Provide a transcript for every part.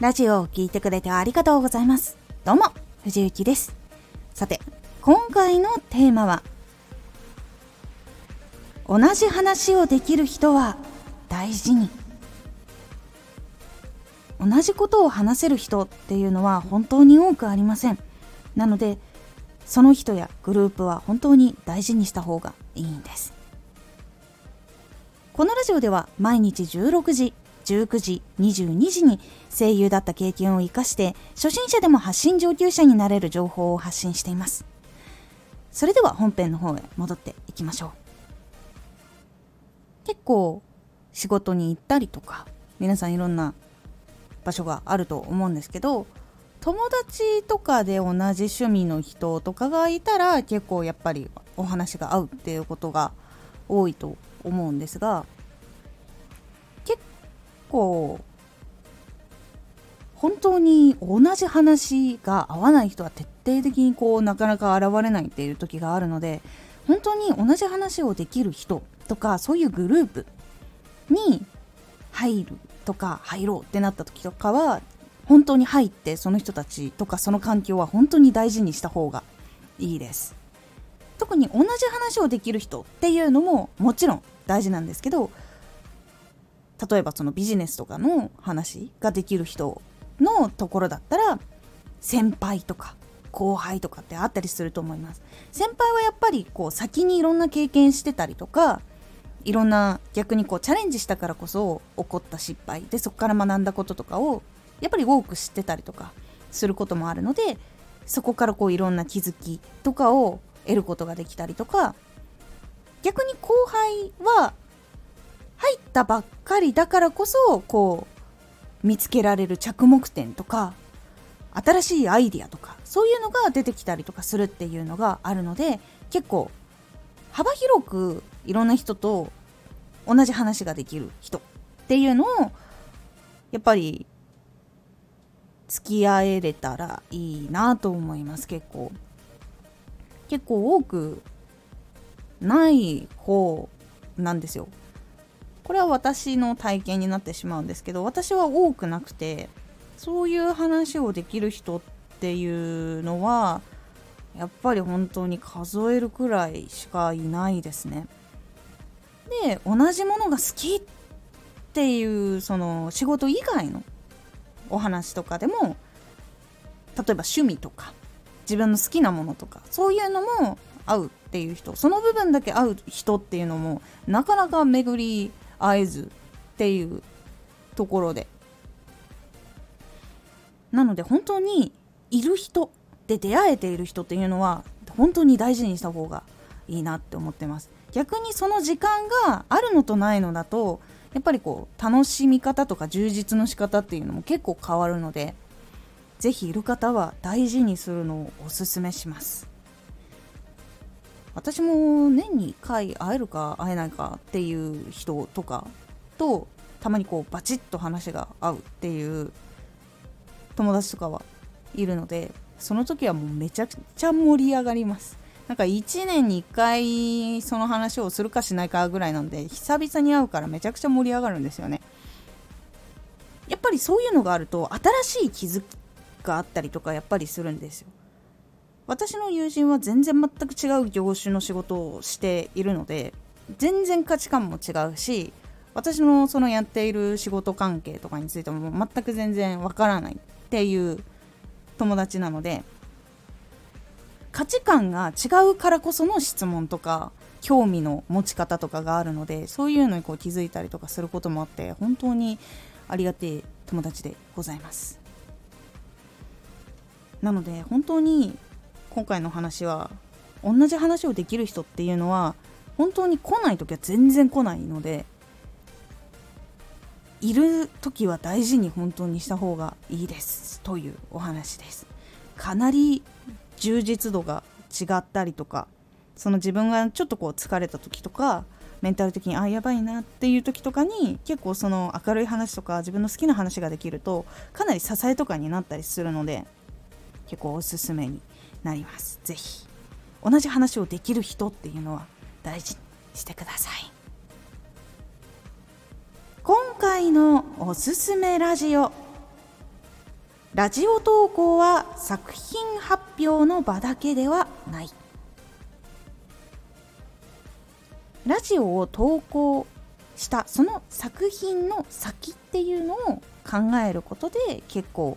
ラジオを聴いてくれてありがとうございます。どうも、藤幸です。さて、今回のテーマは、同じ話をできる人は大事に。同じことを話せる人っていうのは本当に多くありません。なので、その人やグループは本当に大事にした方がいいんです。このラジオでは毎日16時19時22時に声優だった経験を生かして初心者でも発信上級者になれる情報を発信しています。それでは本編の方へ戻っていきましょう。結構仕事に行ったりとか皆さんいろんな場所があると思うんですけど友達とかで同じ趣味の人とかがいたら結構やっぱりお話が合うっていうことが多いと思うんですが構本当に同じ話が合わない人は徹底的にこうなかなか現れないっていう時があるので本当に同じ話をできる人とかそういうグループに入るとか入ろうってなった時とかは本当に入ってその人たちとかその環境は本当に大事にした方がいいです。特に同じ話をできる人っていうのももちろん大事なんですけど例えばそのビジネスとかの話ができる人のところだったら先輩とか後輩とかってあったりすると思います。先輩はやっぱりこう先にいろんな経験してたりとかいろんな逆にこうチャレンジしたからこそ起こった失敗でそこから学んだこととかをやっぱり多く知ってたりとかすることもあるのでそこからこういろんな気づきとかを得ることができたりとか逆に後輩は入ったばっかりだからこそこう見つけられる着目点とか新しいアイディアとかそういうのが出てきたりとかするっていうのがあるので結構幅広くいろんな人と同じ話ができる人っていうのをやっぱり付き合えれたらいいなと思います結構。結構多くない方なんですよ。これは私の体験になってしまうんですけど私は多くなくてそういう話をできる人っていうのはやっぱり本当に数えるくらいしかいないですね。で同じものが好きっていうその仕事以外のお話とかでも例えば趣味とか自分の好きなものとかそういうのも合うっていう人その部分だけ合う人っていうのもなかなか巡り会えずっていうところで。なので本当にいる人で出会えている人っていうのは本当に大事にした方がいいなって思ってます。逆にその時間があるのとないのだとやっぱりこう楽しみ方とか充実の仕方っていうのも結構変わるので是非いる方は大事にするのをおすすめします。私も年に1回会えるか会えないかっていう人とかとたまにこうバチッと話が合うっていう友達とかはいるのでその時はもうめちゃくちゃ盛り上がります。なんか1年に1回その話をするかしないかぐらいなんで久々に会うからめちゃくちゃ盛り上がるんですよね。やっぱりそういうのがあると新しい気づきがあったりとかやっぱりするんですよ。私の友人は全然全く違う業種の仕事をしているので全然価値観も違うし私のそのやっている仕事関係とかについても全く全然わからないっていう友達なので価値観が違うからこその質問とか興味の持ち方とかがあるのでそういうのにこう気づいたりとかすることもあって本当にありがてえ友達でございます。なので本当に今回の話は同じ話をできる人っていうのは本当に来ない時は全然来ないのでいる時は大事に本当にした方がいいですというお話です。かなり充実度が違ったりとかその自分がちょっとこう疲れた時とかメンタル的にあやばいなっていう時とかに結構その明るい話とか自分の好きな話ができるとかなり支えとかになったりするので結構おすすめになります。是非同じ話をできる人っていうのは大事にしてください。今回のおすすめラジオ。ラジオ投稿は作品発表の場だけではない。ラジオを投稿したその作品の先っていうのを考えることで結構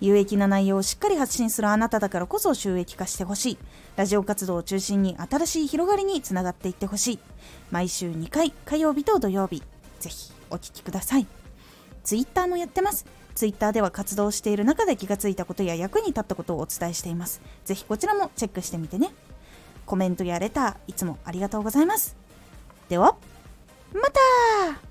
有益な内容をしっかり発信するあなただからこそ収益化してほしい。ラジオ活動を中心に新しい広がりにつながっていってほしい。毎週2回火曜日と土曜日ぜひお聴きください。ツイッターもやってます。ツイッターでは活動している中で気がついたことや役に立ったことをお伝えしています。ぜひこちらもチェックしてみてね。コメントやレターいつもありがとうございます。ではまた!